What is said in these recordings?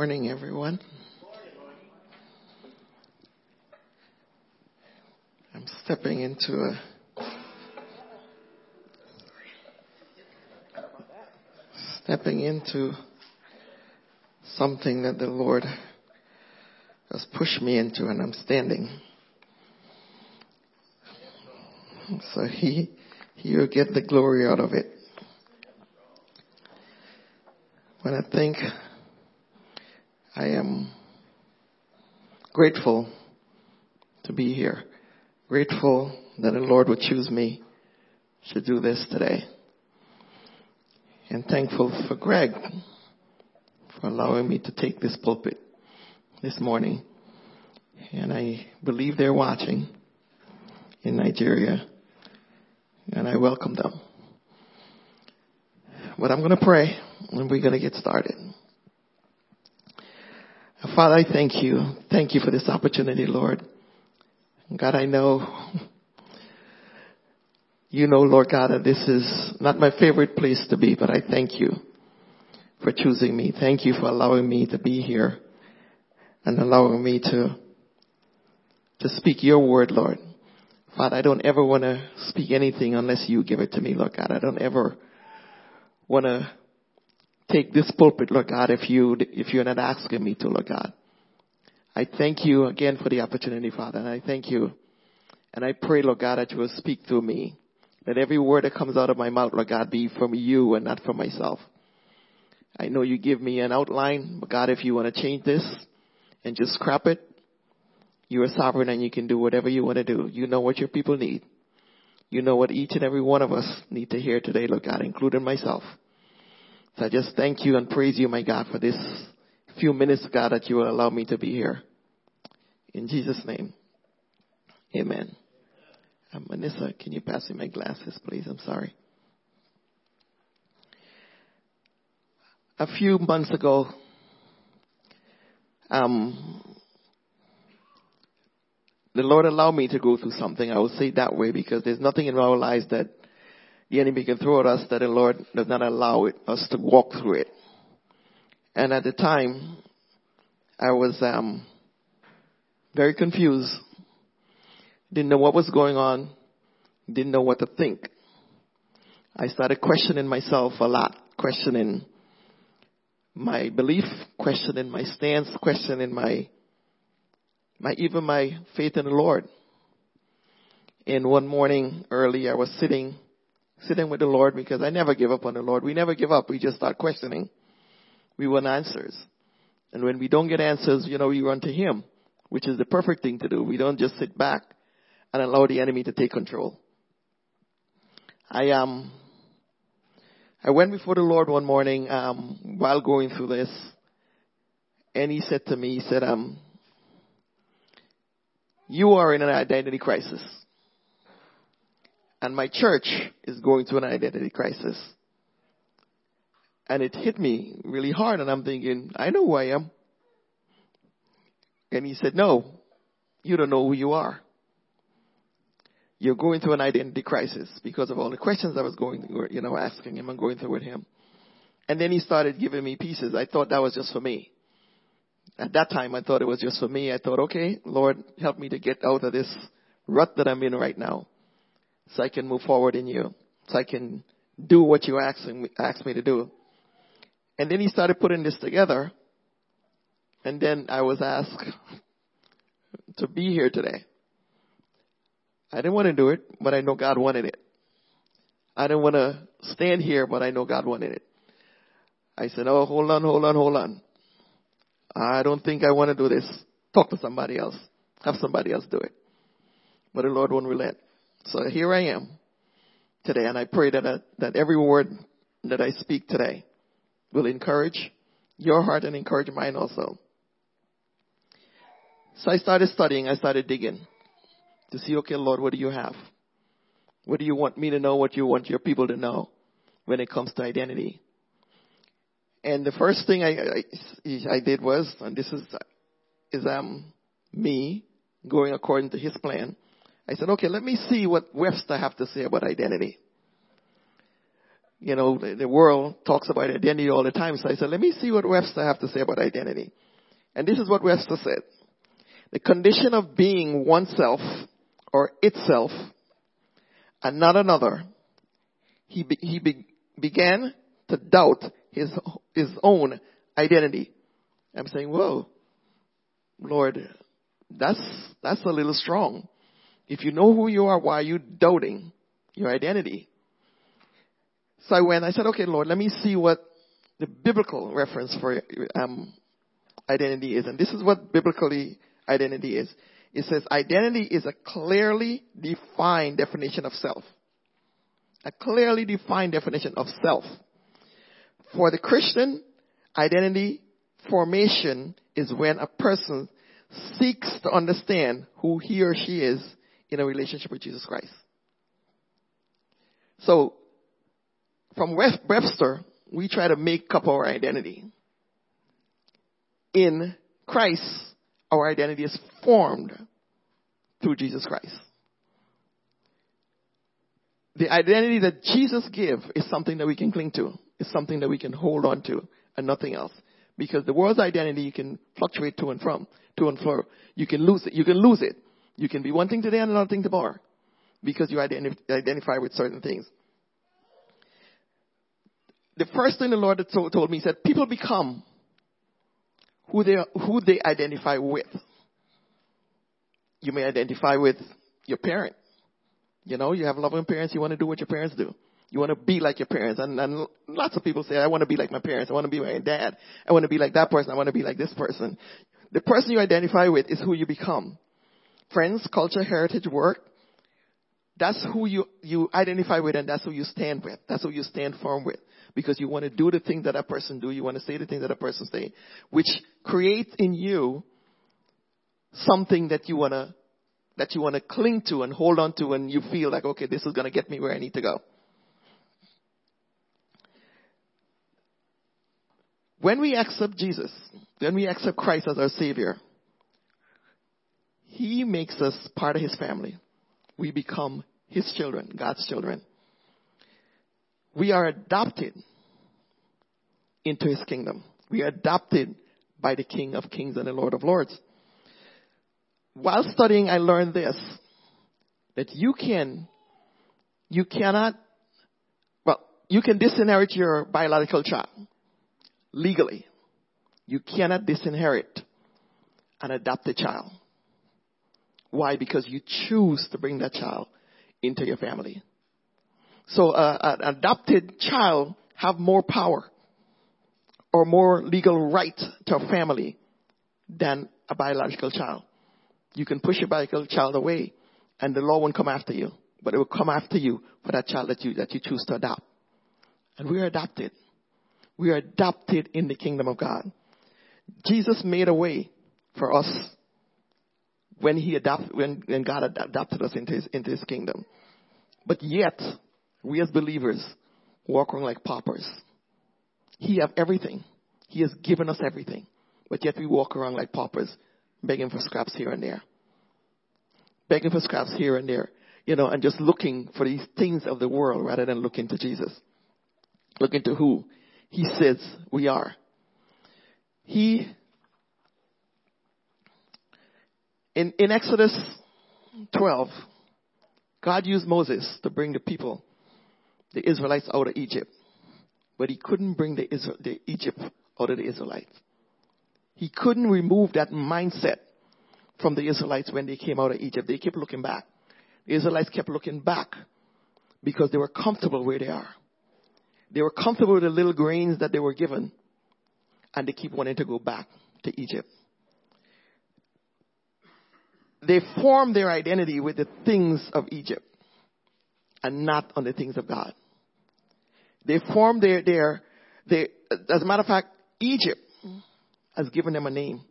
morning, everyone. I'm stepping into a stepping into something that the Lord has pushed me into and I'm standing. So he, he will get the glory out of it. When I think I am grateful to be here, grateful that the Lord would choose me to do this today and thankful for Greg for allowing me to take this pulpit this morning. And I believe they're watching in Nigeria, and I welcome them. But I'm going to pray, and we're going to get started. Father, I thank you. Thank you for this opportunity, Lord. God, I know you know, Lord God, that this is not my favorite place to be, but I thank you for choosing me. Thank you for allowing me to be here and allowing me to, to speak your word, Lord. Father, I don't ever want to speak anything unless you give it to me, Lord God. I don't ever want to take this pulpit, Lord God, if you, if you're not asking me to, Lord God. I thank you again for the opportunity, Father, and I thank you. And I pray, Lord God, that you will speak through me. Let every word that comes out of my mouth, Lord God, be from you and not from myself. I know you give me an outline, but God, if you want to change this and just scrap it, you are sovereign and you can do whatever you want to do. You know what your people need. You know what each and every one of us need to hear today, Lord God, including myself. So I just thank you and praise you, my God, for this few minutes, God, that you will allow me to be here. In Jesus' name, amen. Um, Manissa, can you pass me my glasses, please? I'm sorry. A few months ago, um, the Lord allowed me to go through something. I will say it that way because there's nothing in our lives that the enemy can throw at us that the Lord does not allow it, us to walk through it. And at the time, I was um, very confused didn't know what was going on. Didn't know what to think. I started questioning myself a lot, questioning my belief, questioning my stance, questioning my, my, even my faith in the Lord. And one morning early, I was sitting, sitting with the Lord because I never give up on the Lord. We never give up. We just start questioning. We want answers. And when we don't get answers, you know, we run to Him, which is the perfect thing to do. We don't just sit back and allow the enemy to take control. I um I went before the Lord one morning um while going through this and he said to me, he said, um you are in an identity crisis. And my church is going through an identity crisis. And it hit me really hard and I'm thinking, I know who I am. And he said, no, you don't know who you are you're going through an identity crisis because of all the questions I was going, you know, asking him and going through with him. And then he started giving me pieces. I thought that was just for me. At that time, I thought it was just for me. I thought, okay, Lord, help me to get out of this rut that I'm in right now so I can move forward in you, so I can do what you asked me, asked me to do. And then he started putting this together. And then I was asked to be here today. I didn't want to do it, but I know God wanted it. I didn't want to stand here, but I know God wanted it. I said, oh, hold on, hold on, hold on. I don't think I want to do this. Talk to somebody else. Have somebody else do it. But the Lord won't relent. So here I am today, and I pray that, uh, that every word that I speak today will encourage your heart and encourage mine also. So I started studying, I started digging to see, okay, Lord, what do you have? What do you want me to know? What you want your people to know when it comes to identity? And the first thing I, I, I did was, and this is, is, um, me going according to his plan. I said, okay, let me see what Webster have to say about identity. you know, the, world talks about identity all the time. So I said, let me see what Webster have to say about identity. And this is what Webster said. The condition of being oneself or itself and not another. He, be, he be, began to doubt his, his own identity. I'm saying, whoa, Lord, that's, that's a little strong. If you know who you are, why are you doubting your identity? So I went, I said, okay, Lord, let me see what the biblical reference for um, identity is. And this is what biblically identity is. It says identity is a clearly defined definition of self. A clearly defined definition of self. For the Christian, identity formation is when a person seeks to understand who he or she is in a relationship with Jesus Christ. So, from Webster, we try to make up our identity. In Christ, our identity is formed through Jesus Christ. The identity that Jesus gave is something that we can cling to. It's something that we can hold on to and nothing else. Because the world's identity you can fluctuate to and from, to and fro. You can lose it. You can lose it. You can be one thing today and another thing tomorrow. Because you identif- identify with certain things. The first thing the Lord told, me, he said, people become who they, who they identify with. You may identify with your parent. You know, you have loving parents, you want to do what your parents do. You want to be like your parents. And, and lots of people say, I want to be like my parents. I want to be my dad. I want to be like that person. I want to be like this person. The person you identify with is who you become. Friends, culture, heritage, work. That's who you, you identify with and that's who you stand with. That's who you stand firm with because you want to do the thing that a person do. You want to say the thing that a person say, which creates in you something that you want to that you want to cling to and hold on to and you feel like, okay, this is going to get me where I need to go. When we accept Jesus, when we accept Christ as our Savior, He makes us part of His family. We become His children, God's children we are adopted into his kingdom. We are adopted by the King of Kings and the Lord of Lords. While studying, I learned this, that you can, you cannot, well, you can disinherit your biological child legally. You cannot disinherit an adopted child. Why? Because you choose to bring that child into your family. So uh, an adopted child have more power or more legal right to a family than a biological child. You can push your biological child away and the law won't come after you, but it will come after you for that child that you, that you choose to adopt. And we are adopted. We are adopted in the kingdom of God. Jesus made a way for us when he adopted, when, when God adopted us into his, into his kingdom. But yet, we as believers walk around like paupers. He have everything. He has given us everything. But yet we walk around like paupers, begging for scraps here and there. Begging for scraps here and there. You know, and just looking for these things of the world rather than looking to Jesus. Looking to who He says we are. He, in, in Exodus 12, God used Moses to bring the people the Israelites out of Egypt. But he couldn't bring the, Israel, the Egypt out of the Israelites. He couldn't remove that mindset from the Israelites when they came out of Egypt. They kept looking back. The Israelites kept looking back because they were comfortable where they are. They were comfortable with the little grains that they were given and they keep wanting to go back to Egypt. They form their identity with the things of Egypt and not on the things of God. They form their, their, their, as a matter of fact, Egypt has given them a name.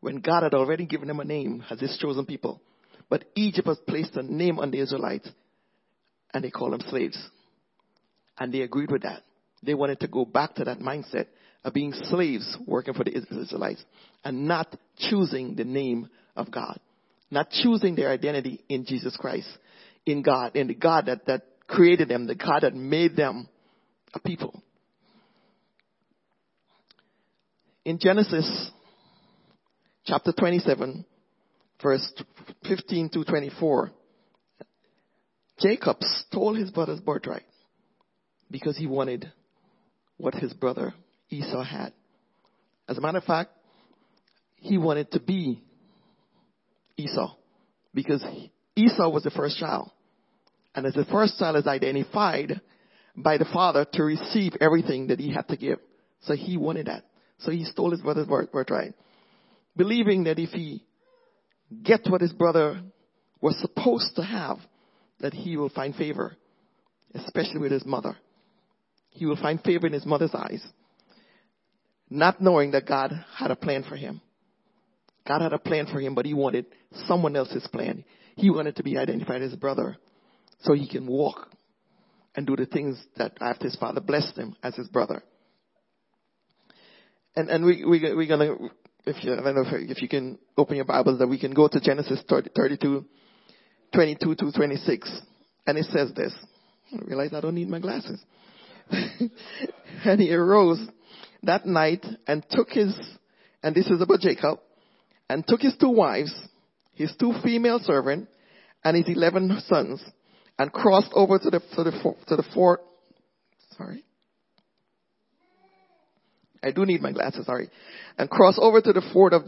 When God had already given them a name as his chosen people. But Egypt has placed a name on the Israelites and they call them slaves. And they agreed with that. They wanted to go back to that mindset of being slaves working for the Israelites and not choosing the name of God. Not choosing their identity in Jesus Christ in God, in the God that, that created them, the God that made them a people. In Genesis chapter 27, verse 15 to 24, Jacob stole his brother's birthright because he wanted what his brother Esau had. As a matter of fact, he wanted to be Esau because Esau was the first child. And as the first child is identified by the father to receive everything that he had to give. So he wanted that. So he stole his brother's birthright. Believing that if he gets what his brother was supposed to have, that he will find favor, especially with his mother. He will find favor in his mother's eyes, not knowing that God had a plan for him. God had a plan for him, but he wanted someone else's plan. He wanted to be identified as his brother so he can walk and do the things that after his father blessed him as his brother. And, and we, we, we're gonna, if you, I don't know if, if you can open your Bibles that we can go to Genesis 30, 32, 22 to 26. And it says this. I realize I don't need my glasses. and he arose that night and took his, and this is about Jacob, and took his two wives, his two female servants, and his eleven sons, and crossed over to the to the to the fort. Sorry, I do need my glasses. Sorry, and crossed over to the fort of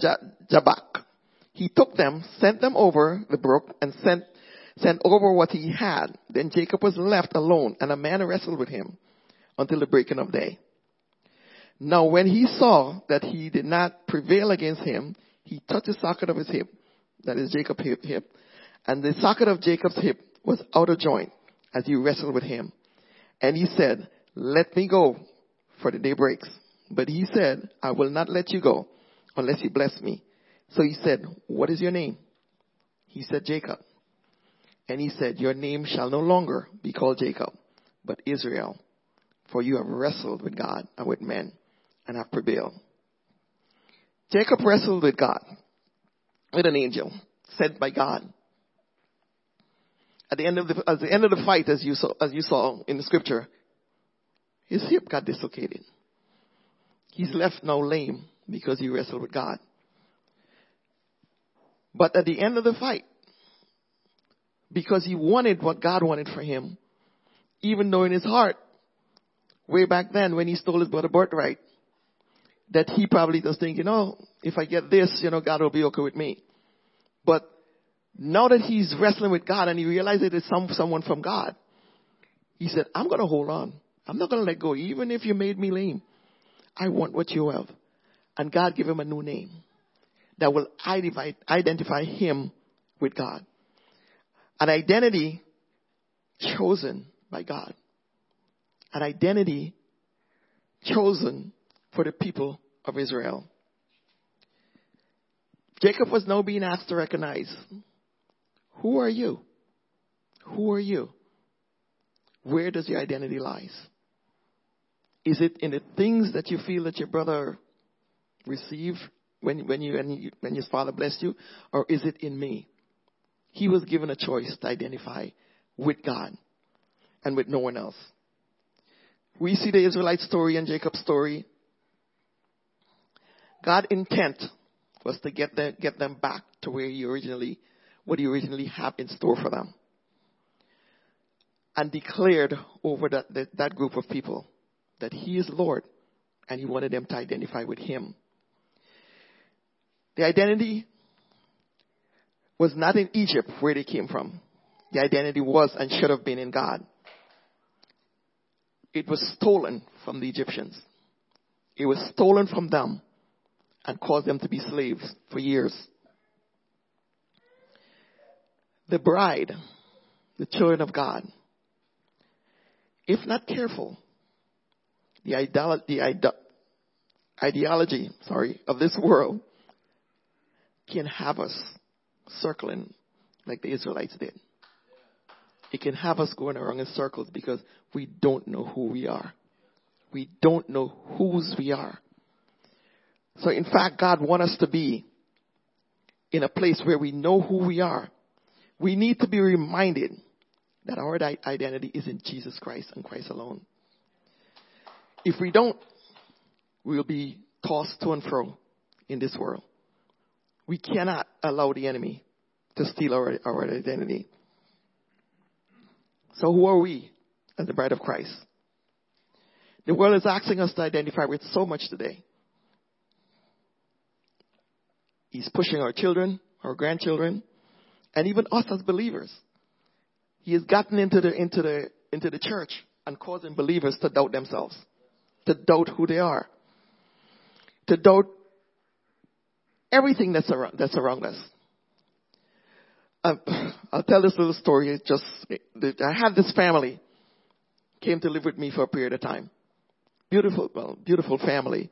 Jabbok. He took them, sent them over the brook, and sent sent over what he had. Then Jacob was left alone, and a man wrestled with him until the breaking of day. Now when he saw that he did not prevail against him, he touched the socket of his hip, that is Jacob's hip, and the socket of Jacob's hip was out of joint as he wrestled with him. And he said, let me go for the day breaks. But he said, I will not let you go unless you bless me. So he said, what is your name? He said, Jacob. And he said, your name shall no longer be called Jacob, but Israel, for you have wrestled with God and with men and have prevailed. Jacob wrestled with God, with an angel sent by God. At the end of the, at the end of the fight, as you saw, as you saw in the scripture, his hip got dislocated. He's left now lame because he wrestled with God. But at the end of the fight, because he wanted what God wanted for him, even though in his heart, way back then when he stole his brother birthright, that he probably does think, you know, if I get this, you know, God will be okay with me. But now that he's wrestling with God and he realizes it's some, someone from God, he said, I'm going to hold on. I'm not going to let go, even if you made me lame. I want what you have. And God gave him a new name that will identify, identify him with God. An identity chosen by God. An identity chosen for the people of Israel. Jacob was now being asked to recognize who are you? Who are you? Where does your identity lies? Is it in the things that you feel that your brother received when, when you, when, you, when his father blessed you? Or is it in me? He was given a choice to identify with God and with no one else. We see the Israelite story and Jacob's story God's intent was to get them, get them back to where he originally, what he originally had in store for them. And declared over that, that, that group of people that he is Lord and he wanted them to identify with him. The identity was not in Egypt where they came from. The identity was and should have been in God. It was stolen from the Egyptians. It was stolen from them and caused them to be slaves for years. The bride, the children of God, if not careful, the, the ide- ideology, sorry, of this world can have us circling like the Israelites did. It can have us going around in circles because we don't know who we are. We don't know whose we are. So in fact, God wants us to be in a place where we know who we are. We need to be reminded that our identity is in Jesus Christ and Christ alone. If we don't, we'll be tossed to and fro in this world. We cannot allow the enemy to steal our, our identity. So who are we as the bride of Christ? The world is asking us to identify with so much today. He's pushing our children, our grandchildren, and even us as believers. He has gotten into the, into the, into the church and causing believers to doubt themselves, to doubt who they are, to doubt everything that's around, that's around us. Um, I'll tell this little story. Just, I had this family came to live with me for a period of time. Beautiful, well, beautiful family.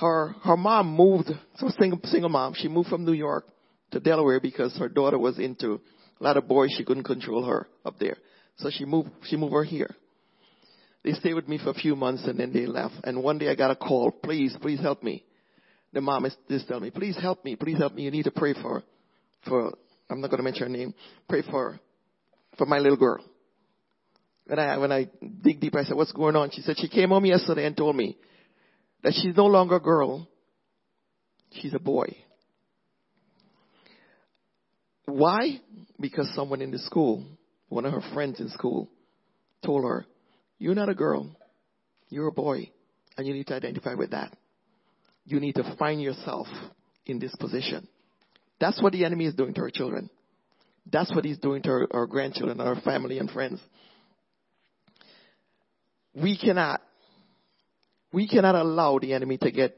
Her, her mom moved, so single, single mom, she moved from New York to Delaware because her daughter was into a lot of boys. She couldn't control her up there. So she moved, she moved her here. They stayed with me for a few months and then they left. And one day I got a call, please, please help me. The mom is, is telling me, please help me, please help me. You need to pray for, for, I'm not going to mention her name, pray for, for my little girl. When I, when I dig deep, I said, what's going on? She said she came home yesterday and told me that she's no longer a girl. She's a boy. Why? Because someone in the school, one of her friends in school, told her, you're not a girl. You're a boy. And you need to identify with that. You need to find yourself in this position. That's what the enemy is doing to our children. That's what he's doing to our, our grandchildren, our family and friends. We cannot, we cannot allow the enemy to get,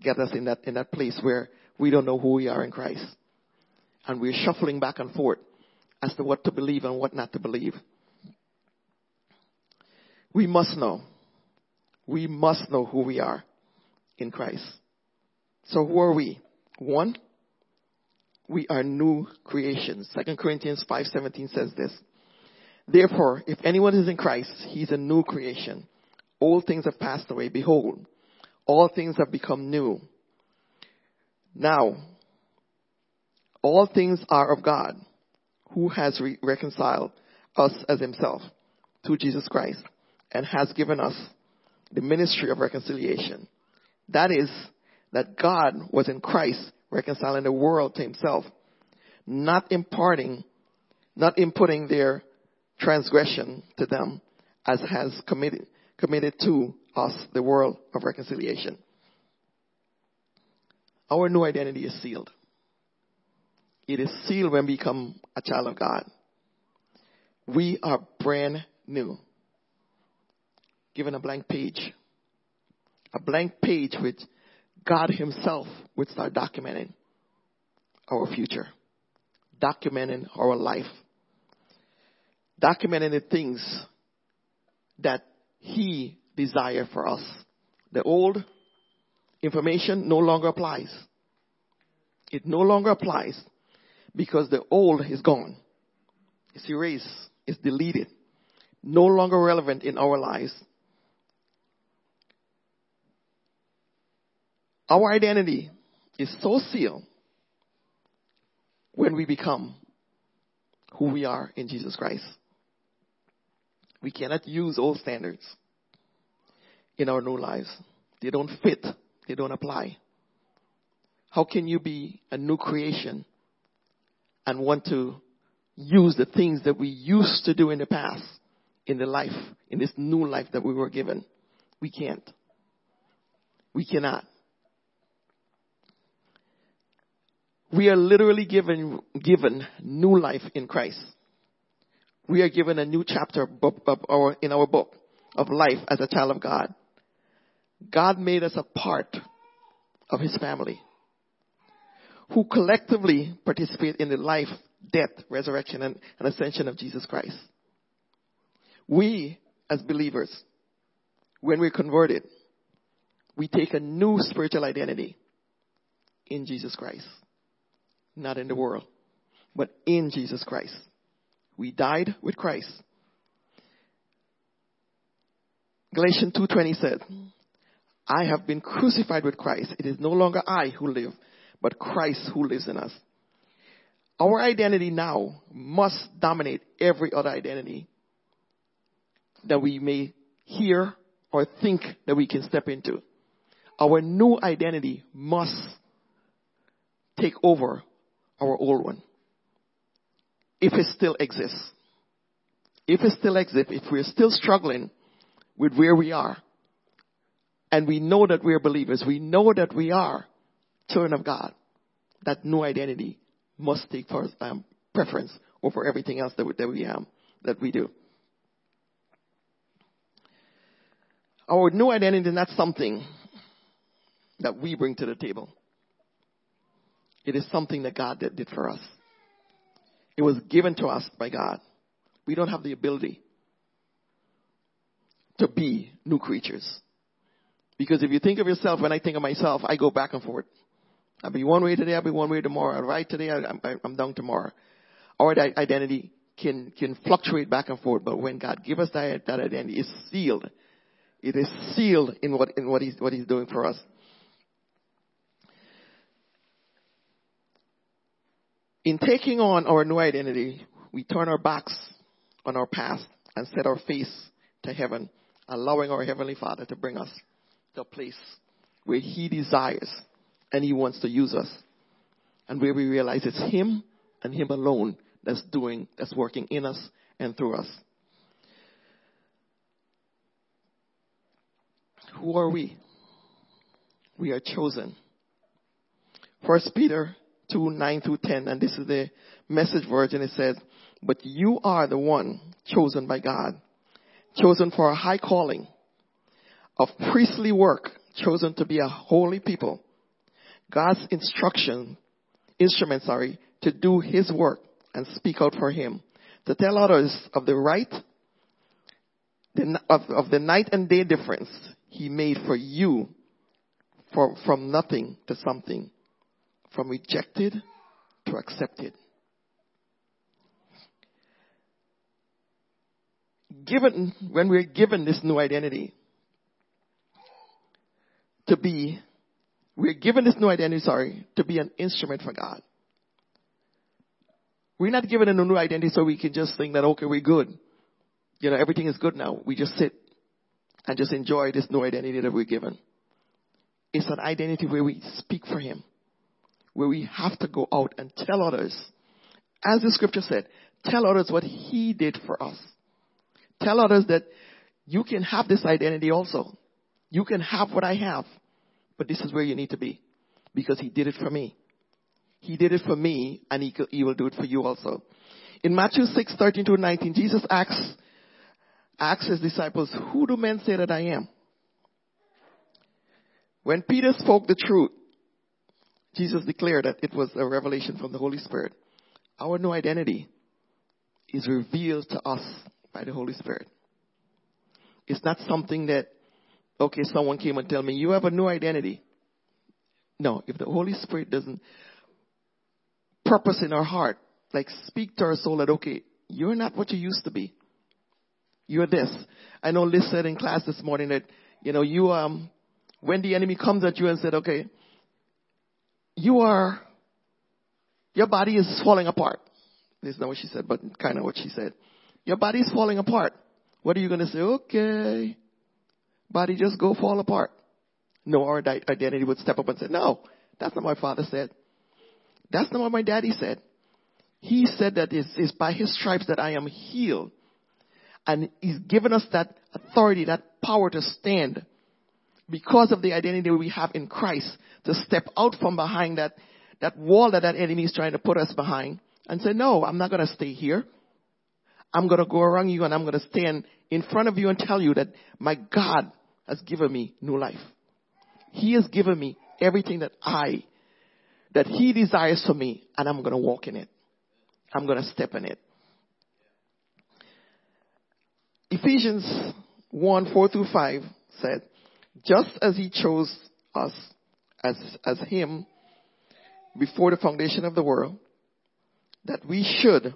get us in that, in that place where we don't know who we are in Christ and we're shuffling back and forth as to what to believe and what not to believe. We must know. We must know who we are in Christ. So who are we? One, we are new creations. Second Corinthians 5:17 says this. Therefore, if anyone is in Christ, he's a new creation. All things have passed away. Behold, all things have become new. Now, all things are of God, who has re- reconciled us as himself to Jesus Christ and has given us the ministry of reconciliation. That is, that God was in Christ reconciling the world to himself, not imparting, not imputing their transgression to them as has committed, committed to us the world of reconciliation. Our new identity is sealed. It is sealed when we become a child of God. We are brand new. Given a blank page. A blank page which God Himself would start documenting our future. Documenting our life. Documenting the things that He desired for us. The old information no longer applies. It no longer applies because the old is gone. It's erased. It's deleted. No longer relevant in our lives. Our identity is so sealed when we become who we are in Jesus Christ. We cannot use old standards in our new lives. They don't fit. They don't apply. How can you be a new creation and want to use the things that we used to do in the past in the life, in this new life that we were given. We can't. We cannot. We are literally given, given new life in Christ. We are given a new chapter in our book of life as a child of God. God made us a part of His family who collectively participate in the life, death, resurrection, and, ascension of Jesus Christ. We, as believers, when we're converted, we take a new spiritual identity in Jesus Christ. Not in the world, but in Jesus Christ. We died with Christ. Galatians 2.20 says, I have been crucified with Christ. It is no longer I who live, but Christ who lives in us. Our identity now must dominate every other identity that we may hear or think that we can step into. Our new identity must take over our old one. If it still exists. If it still exists, if we're still struggling with where we are, and we know that we're believers, we know that we are children of God, that new identity must take first um, preference over everything else that we, that we have, that we do. Our new identity is not something that we bring to the table. It is something that God did, did for us. It was given to us by God. We don't have the ability to be new creatures. Because if you think of yourself, when I think of myself, I go back and forth. I'll be one way today, I'll be one way tomorrow. I'll right today, I'm, I'm down tomorrow. Our identity can, can fluctuate back and forth, but when God gives us that, that identity, it's sealed. It is sealed in what, in what he's, what he's doing for us. In taking on our new identity, we turn our backs on our past and set our face to heaven, allowing our Heavenly Father to bring us to a place where He desires and He wants to use us. And where we realize it's Him and Him alone that's doing, that's working in us and through us. Who are we? We are chosen. First Peter 2, 9 through 10, and this is the message version. It says, but you are the one chosen by God, chosen for a high calling of priestly work, chosen to be a holy people. God's instruction, instrument, sorry, to do His work and speak out for Him, to tell others of the right, of, of the night and day difference He made for you, for, from nothing to something, from rejected to accepted. Given, when we're given this new identity, to be, we're given this new identity, sorry, to be an instrument for God. We're not given a new identity so we can just think that, okay, we're good. You know, everything is good now. We just sit and just enjoy this new identity that we're given. It's an identity where we speak for Him, where we have to go out and tell others, as the scripture said, tell others what He did for us. Tell others that you can have this identity also. You can have what I have, but this is where you need to be because He did it for me. He did it for me and He, he will do it for you also. In Matthew 6, 13 to 19, Jesus asks, asks His disciples, who do men say that I am? When Peter spoke the truth, Jesus declared that it was a revelation from the Holy Spirit. Our new identity is revealed to us by the Holy Spirit. It's not something that okay, someone came and tell me, you have a new identity. No, if the Holy Spirit doesn't purpose in our heart, like speak to our soul that, okay, you're not what you used to be. You're this. I know Liz said in class this morning that, you know, you, um, when the enemy comes at you and said, okay, you are, your body is falling apart. This is not what she said, but kind of what she said. Your body is falling apart. What are you going to say? Okay body just go fall apart. No, our identity would step up and say, no, that's not what my father said. That's not what my daddy said. He said that it's, it's by his stripes that I am healed. And he's given us that authority, that power to stand because of the identity we have in Christ to step out from behind that, that wall that that enemy is trying to put us behind and say, no, I'm not going to stay here. I'm going to go around you and I'm going to stand in front of you and tell you that my God has given me new life. He has given me everything that I, that He desires for me, and I'm going to walk in it. I'm going to step in it. Ephesians 1, 4 through 5 said, just as He chose us as, as Him before the foundation of the world, that we should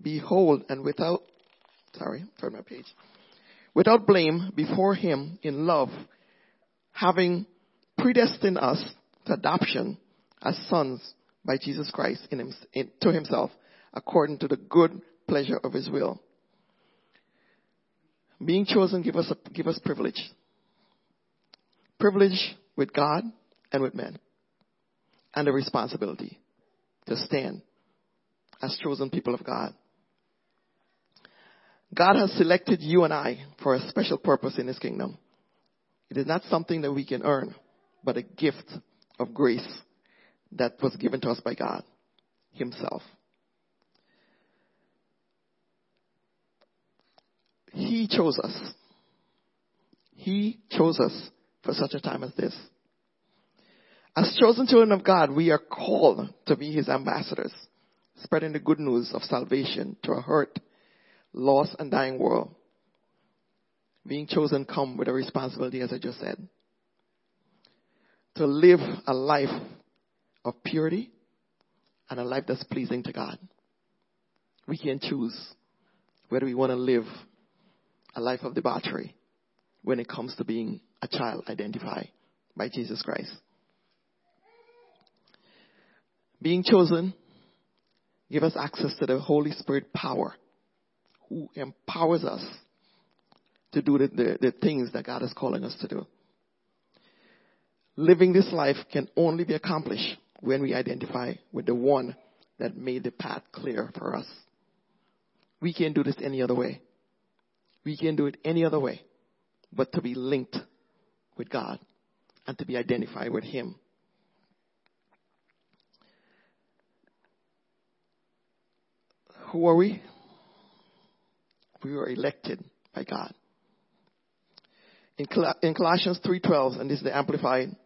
be whole and without, sorry, turn my page without blame before him in love, having predestined us to adoption as sons by Jesus Christ in him, in, to himself according to the good pleasure of his will. Being chosen give us a, give us privilege. Privilege with God and with men. And a responsibility to stand as chosen people of God. God has selected you and I for a special purpose in His kingdom. It is not something that we can earn, but a gift of grace that was given to us by God Himself. He chose us. He chose us for such a time as this. As chosen children of God, we are called to be His ambassadors, spreading the good news of salvation to a hurt, lost, and dying world. Being chosen come with a responsibility, as I just said, to live a life of purity and a life that's pleasing to God. We can choose whether we want to live a life of debauchery when it comes to being a child identified by Jesus Christ. Being chosen give us access to the Holy Spirit power who empowers us to do the, the, the things that God is calling us to do. Living this life can only be accomplished when we identify with the one that made the path clear for us. We can't do this any other way. We can't do it any other way but to be linked with God and to be identified with Him. Who are we? We were elected by God. In, Col- in Colossians 3:12, and this is the Amplified,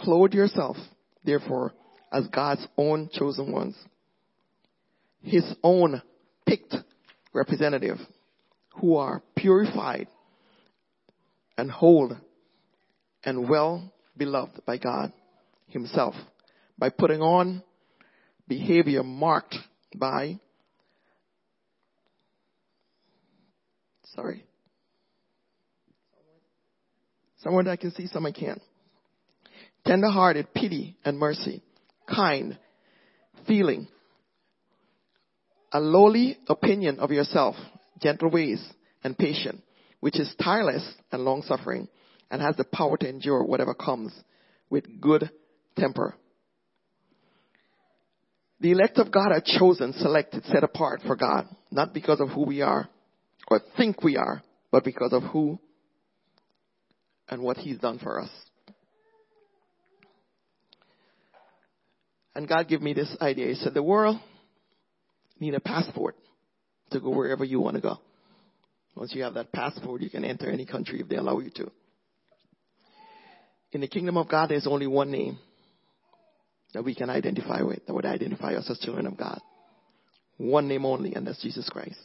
clothe yourself, therefore, as God's own chosen ones, His own picked representative, who are purified and whole and well beloved by God Himself, by putting on behavior marked by Sorry. Someone that I can see, some I can't. Tender-hearted, pity and mercy, kind, feeling, a lowly opinion of yourself, gentle ways, and patient, which is tireless and long-suffering, and has the power to endure whatever comes with good temper. The elect of God are chosen, selected, set apart for God, not because of who we are, or think we are, but because of who and what He's done for us. And God gave me this idea. He said, the world need a passport to go wherever you want to go. Once you have that passport, you can enter any country if they allow you to. In the kingdom of God, there's only one name that we can identify with, that would identify us as children of God. One name only, and that's Jesus Christ.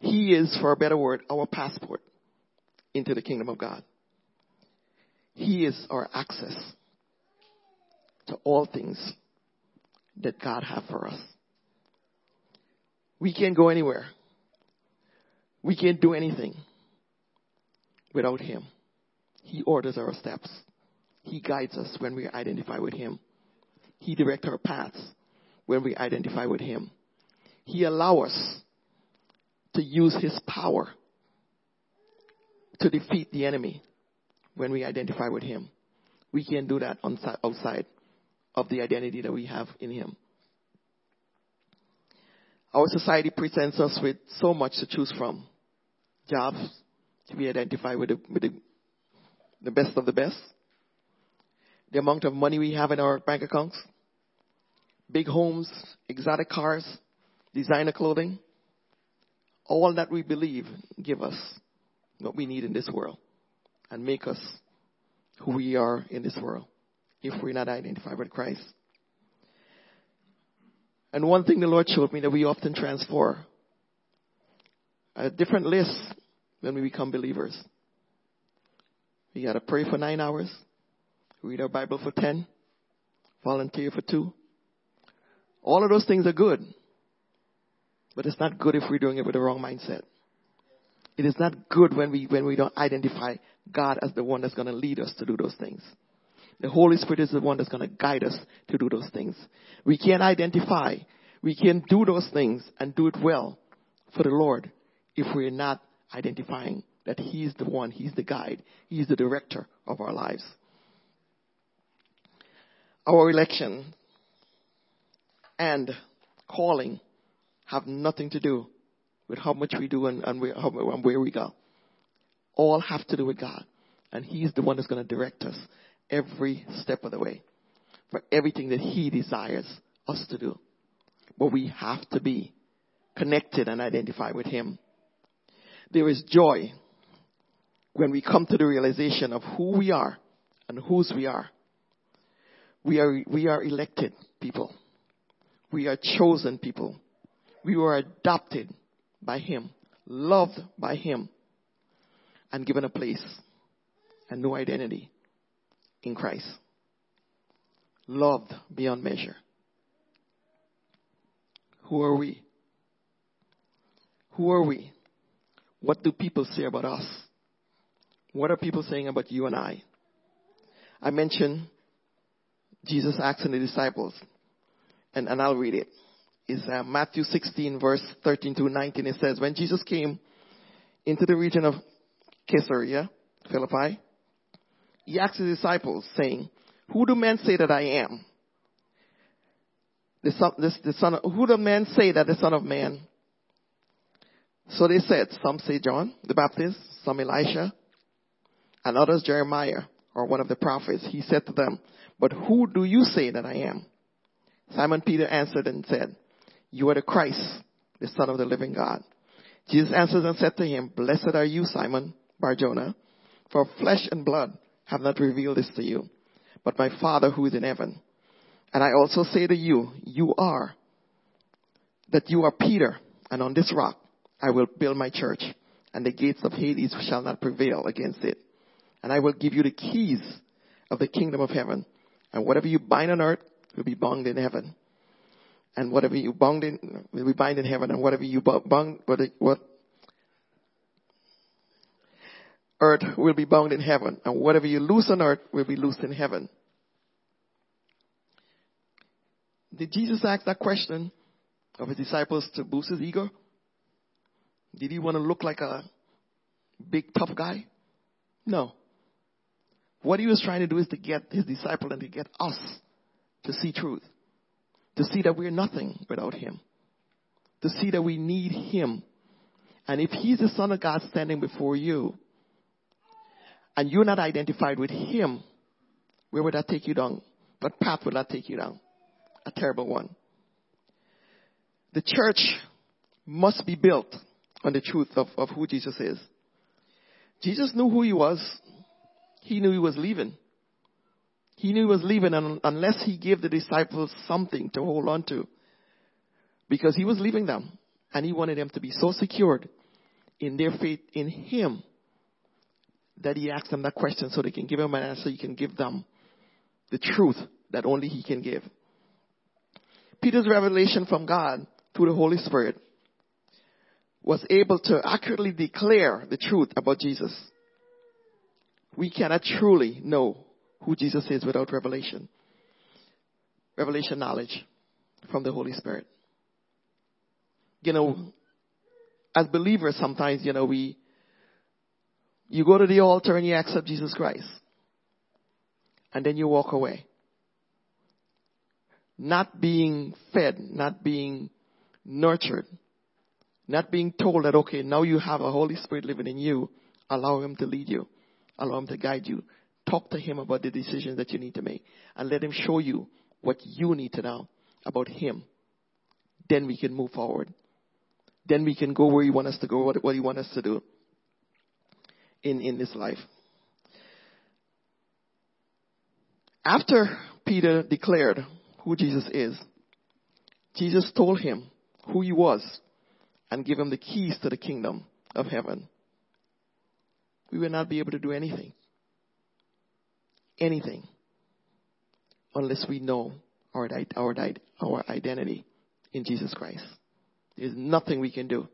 He is, for a better word, our passport into the kingdom of God. He is our access to all things that God has for us. We can't go anywhere. We can't do anything without Him. He orders our steps. He guides us when we identify with Him. He directs our paths when we identify with Him. He allows us to use His power to defeat the enemy when we identify with Him. We can't do that outside of the identity that we have in Him. Our society presents us with so much to choose from. Jobs, we identify with the, with the, the best of the best. The amount of money we have in our bank accounts. Big homes, exotic cars, designer clothing. All that we believe give us what we need in this world and make us who we are in this world if we're not identified with Christ. And one thing the Lord showed me that we often transfer a different list when we become believers. We gotta pray for nine hours, read our Bible for ten, volunteer for two. All of those things are good. But it's not good if we're doing it with the wrong mindset. It is not good when we, when we don't identify God as the one that's gonna lead us to do those things. The Holy Spirit is the one that's going to guide us to do those things. We can't identify. We can do those things and do it well for the Lord if we're not identifying that He's the one, He's the guide, He's the director of our lives. Our election and calling have nothing to do with how much we do and, and, where, how, and where we go. All have to do with God. And He's the one that's going to direct us every step of the way for everything that He desires us to do. But we have to be connected and identified with Him. There is joy when we come to the realization of who we are and whose we are. We are, we are elected people. We are chosen people. We were adopted by Him, loved by Him, and given a place and new identity in Christ. Loved beyond measure. Who are we? Who are we? What do people say about us? What are people saying about you and I? I mentioned Jesus asking the disciples, and, and I'll read it. It's uh, Matthew 16, verse 13 to 19. It says, When Jesus came into the region of Caesarea, Philippi, he asked his disciples, saying, Who do men say that I am? The son, this, the son of, who do men say that the Son of Man? So they said, some say John the Baptist, some Elisha, and others Jeremiah or one of the prophets. He said to them, But who do you say that I am? Simon Peter answered and said, You are the Christ, the Son of the living God. Jesus answered and said to him, Blessed are you, Simon Barjona, for flesh and blood have not revealed this to you, but my Father who is in heaven. And I also say to you, you are, that you are Peter, and on this rock I will build my church, and the gates of Hades shall not prevail against it. And I will give you the keys of the kingdom of heaven. And whatever you bind on earth will be bound in heaven. And whatever you bound in, will be bind in heaven. And whatever you bound, what, what earth will be bound in heaven. And whatever you loose on earth will be loosed in heaven. Did Jesus ask that question of his disciples to boost his ego? Did he want to look like a big tough guy? No. What he was trying to do is to get his disciple and to get us to see truth. To see that we're nothing without him. To see that we need him. And if he's the son of God standing before you, and you're not identified with him, where would that take you down? What path would that take you down? A terrible one. The church must be built on the truth of, of who Jesus is. Jesus knew who he was. He knew he was leaving. He knew he was leaving and unless he gave the disciples something to hold on to. Because he was leaving them. And he wanted them to be so secured in their faith in him that he asked them that question so they can give him an answer. He can give them the truth that only he can give. Peter's revelation from God through the Holy Spirit was able to accurately declare the truth about Jesus. We cannot truly know who Jesus is without revelation. Revelation knowledge from the Holy Spirit. You know, as believers sometimes, you know, we, you go to the altar and you accept Jesus Christ. And then you walk away. Not being fed, not being nurtured, not being told that, okay, now you have a Holy Spirit living in you. Allow Him to lead you. Allow Him to guide you. Talk to Him about the decisions that you need to make. And let Him show you what you need to know about Him. Then we can move forward. Then we can go where you want us to go, what, what He wants us to do in, in this life. After Peter declared who Jesus is, Jesus told him who he was and gave him the keys to the kingdom of heaven. We will not be able to do anything. Anything. Unless we know our, our, our identity in Jesus Christ. There's nothing we can do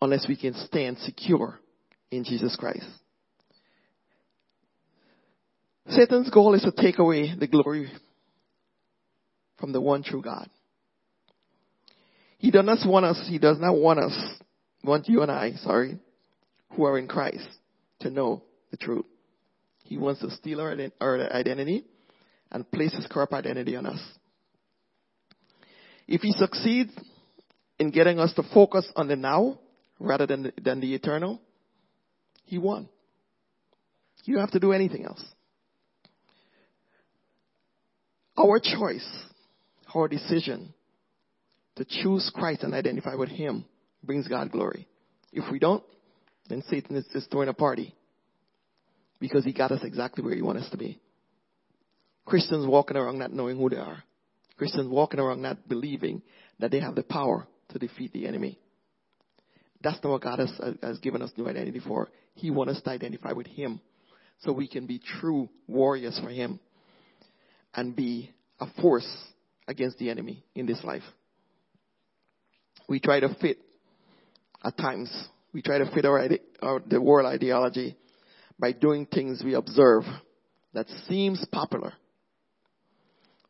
unless we can stand secure in Jesus Christ. Satan's goal is to take away the glory from the one true God. He does not want us, he does not want us, want you and I, sorry, who are in Christ to know the truth. He wants to steal our, our identity and place his corrupt identity on us. If he succeeds in getting us to focus on the now rather than the, than the eternal, he won. You don't have to do anything else. Our choice, our decision to choose Christ and identify with Him brings God glory. If we don't, then Satan is just throwing a party because he got us exactly where he wants us to be. Christians walking around not knowing who they are. Christians walking around not believing that they have the power to defeat the enemy. That's not what God has, uh, has given us new identity for. He wants us to identify with Him so we can be true warriors for Him and be a force against the enemy in this life. We try to fit, at times, we try to fit our, ide- our the world ideology by doing things we observe that seems popular.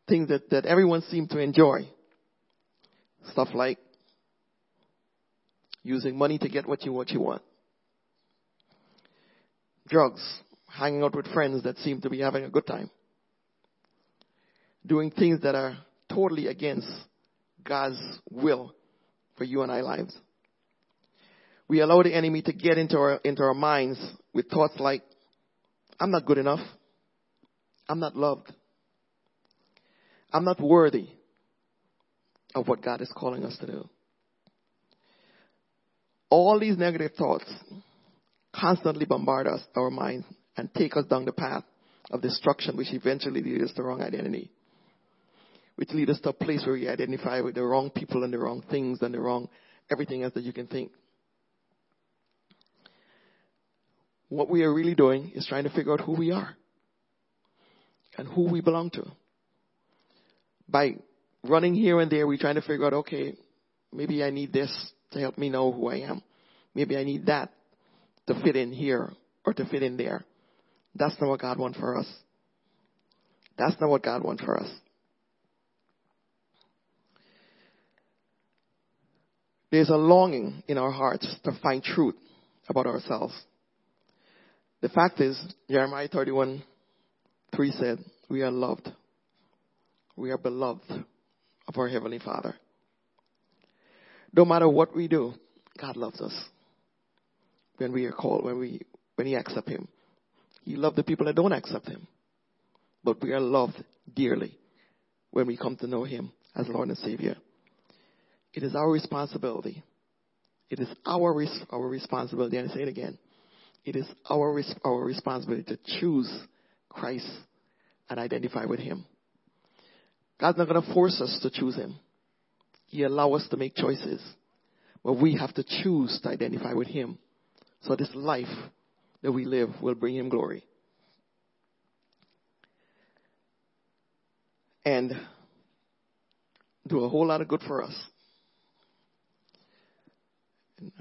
Things that, that everyone seems to enjoy. Stuff like using money to get what you what you want. Drugs, hanging out with friends that seem to be having a good time. Doing things that are totally against God's will for you and I lives. We allow the enemy to get into our into our minds with thoughts like, I'm not good enough. I'm not loved. I'm not worthy of what God is calling us to do. All these negative thoughts constantly bombard us, our minds, and take us down the path of destruction, which eventually leads us to wrong identity. Which leads us to a place where we identify with the wrong people and the wrong things and the wrong everything else that you can think. What we are really doing is trying to figure out who we are and who we belong to. By running here and there, we're trying to figure out, okay, maybe I need this to help me know who I am. Maybe I need that to fit in here or to fit in there. That's not what God wants for us. That's not what God wants for us. There's a longing in our hearts to find truth about ourselves. The fact is, Jeremiah 31 3 said, We are loved. We are beloved of our Heavenly Father. No matter what we do, God loves us. When we are called, when we when He accept Him. He loves the people that don't accept Him. But we are loved dearly when we come to know Him as Lord and Savior. It is our responsibility. It is our, our responsibility, and I say it again. It is our, our responsibility to choose Christ and identify with Him. God's not going to force us to choose Him. He allows us to make choices. But we have to choose to identify with Him. So this life that we live will bring Him glory. And do a whole lot of good for us.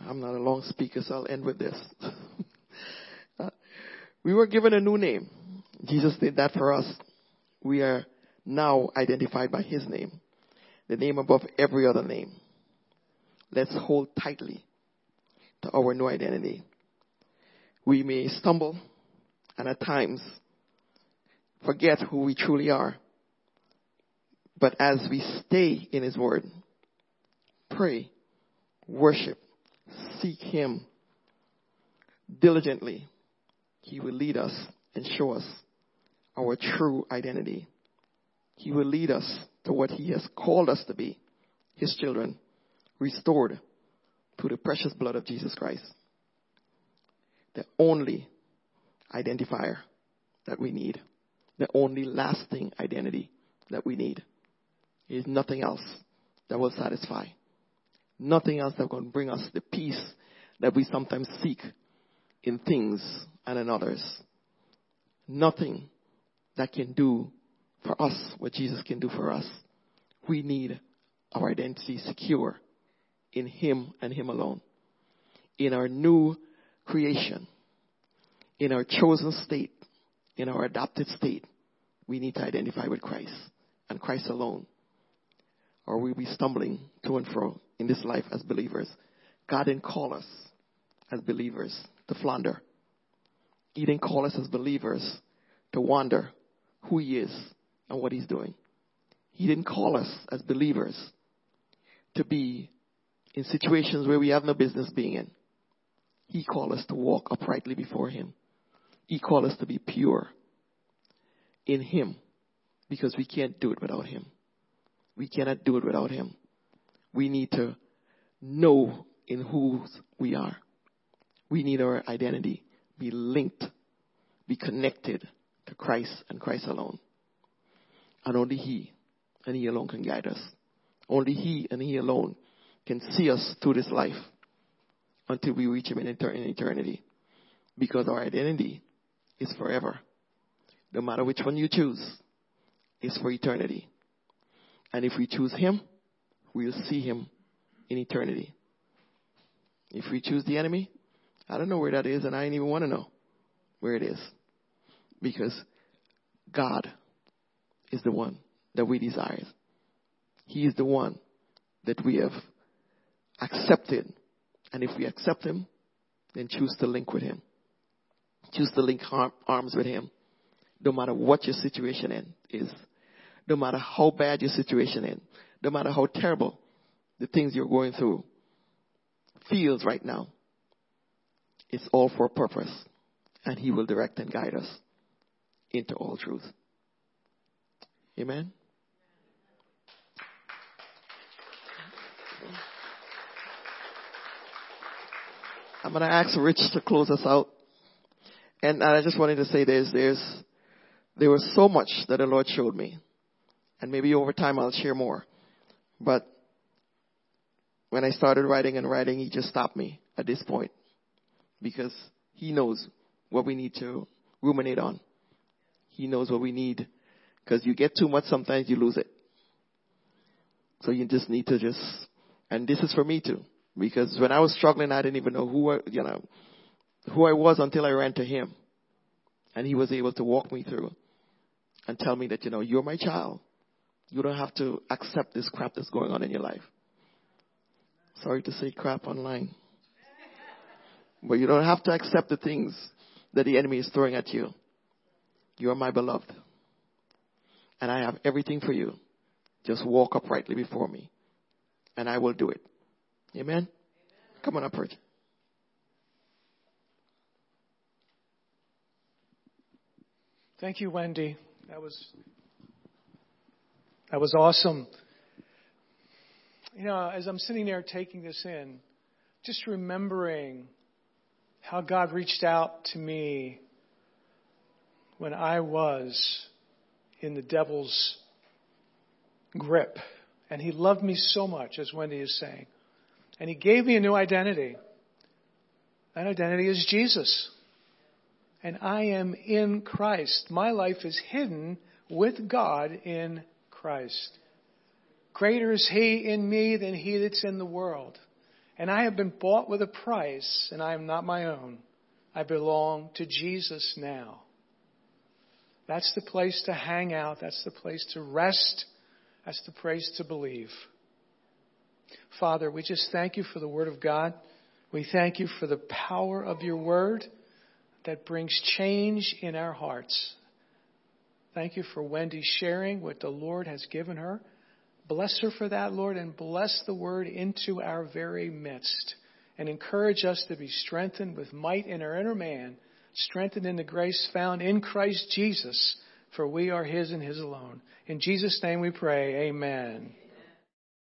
I'm not a long speaker, so I'll end with this. We were given a new name. Jesus did that for us. We are now identified by His name, the name above every other name. Let's hold tightly to our new identity. We may stumble and at times forget who we truly are. But as we stay in His Word, pray, worship, seek Him diligently, he will lead us and show us our true identity. He will lead us to what He has called us to be, His children, restored through the precious blood of Jesus Christ. The only identifier that we need, the only lasting identity that we need is nothing else that will satisfy. Nothing else that can bring us the peace that we sometimes seek in things and in others. Nothing that can do for us what Jesus can do for us. We need our identity secure in Him and Him alone. In our new creation, in our chosen state in our adopted state, we need to identify with Christ and Christ alone. Or we'll be stumbling to and fro in this life as believers. God didn't call us as believers to flounder. He didn't call us as believers to wonder who He is and what He's doing. He didn't call us as believers to be in situations where we have no business being in. He called us to walk uprightly before Him. He called us to be pure in Him because we can't do it without Him. We cannot do it without Him. We need to know in whose we are. We need our identity be linked, be connected to Christ and Christ alone. And only He and He alone can guide us. Only He and He alone can see us through this life until we reach Him in eternity. Because our identity is forever. No matter which one you choose, it's for eternity. And if we choose Him, we'll see Him in eternity. If we choose the enemy, I don't know where that is, and I ain't even want to know where it is. Because God is the one that we desire. He is the one that we have accepted. And if we accept Him, then choose to link with Him. Choose to link arms with Him. No matter what your situation in, is. No matter how bad your situation is. No matter how terrible the things you're going through feels right now. It's all for a purpose. And He will direct and guide us into all truth. Amen. I'm going to ask Rich to close us out. And I just wanted to say there's, there's, there was so much that the Lord showed me. And maybe over time I'll share more. But when I started writing and writing, He just stopped me at this point because He knows what we need to ruminate on. He knows what we need because you get too much, sometimes you lose it. So you just need to just, and this is for me too, because when I was struggling, I didn't even know who I, you know, who I was until I ran to Him, and He was able to walk me through and tell me that you know you're my child. You don't have to accept this crap that's going on in your life. Sorry to say crap online. But you don't have to accept the things that the enemy is throwing at you. You are my beloved. And I have everything for you. Just walk uprightly before me. And I will do it. Amen? Amen. Come on up, Rich. Thank you, Wendy. That was that was awesome. You know, as I'm sitting there taking this in, just remembering how God reached out to me when I was in the devil's grip. And he loved me so much, as Wendy is saying. And he gave me a new identity. That identity is Jesus. And I am in Christ. My life is hidden with God in Christ. Greater is he in me than he that's in the world. And I have been bought with a price, and I am not my own. I belong to Jesus now. That's the place to hang out. That's the place to rest. That's the place to believe. Father, we just thank you for the Word of God. We thank you for the power of your Word that brings change in our hearts. Thank you for Wendy sharing what the Lord has given her. Bless her for that, Lord, and bless the word into our very midst. And encourage us to be strengthened with might in our inner man, strengthened in the grace found in Christ Jesus, for we are His and His alone. In Jesus' name we pray, Amen.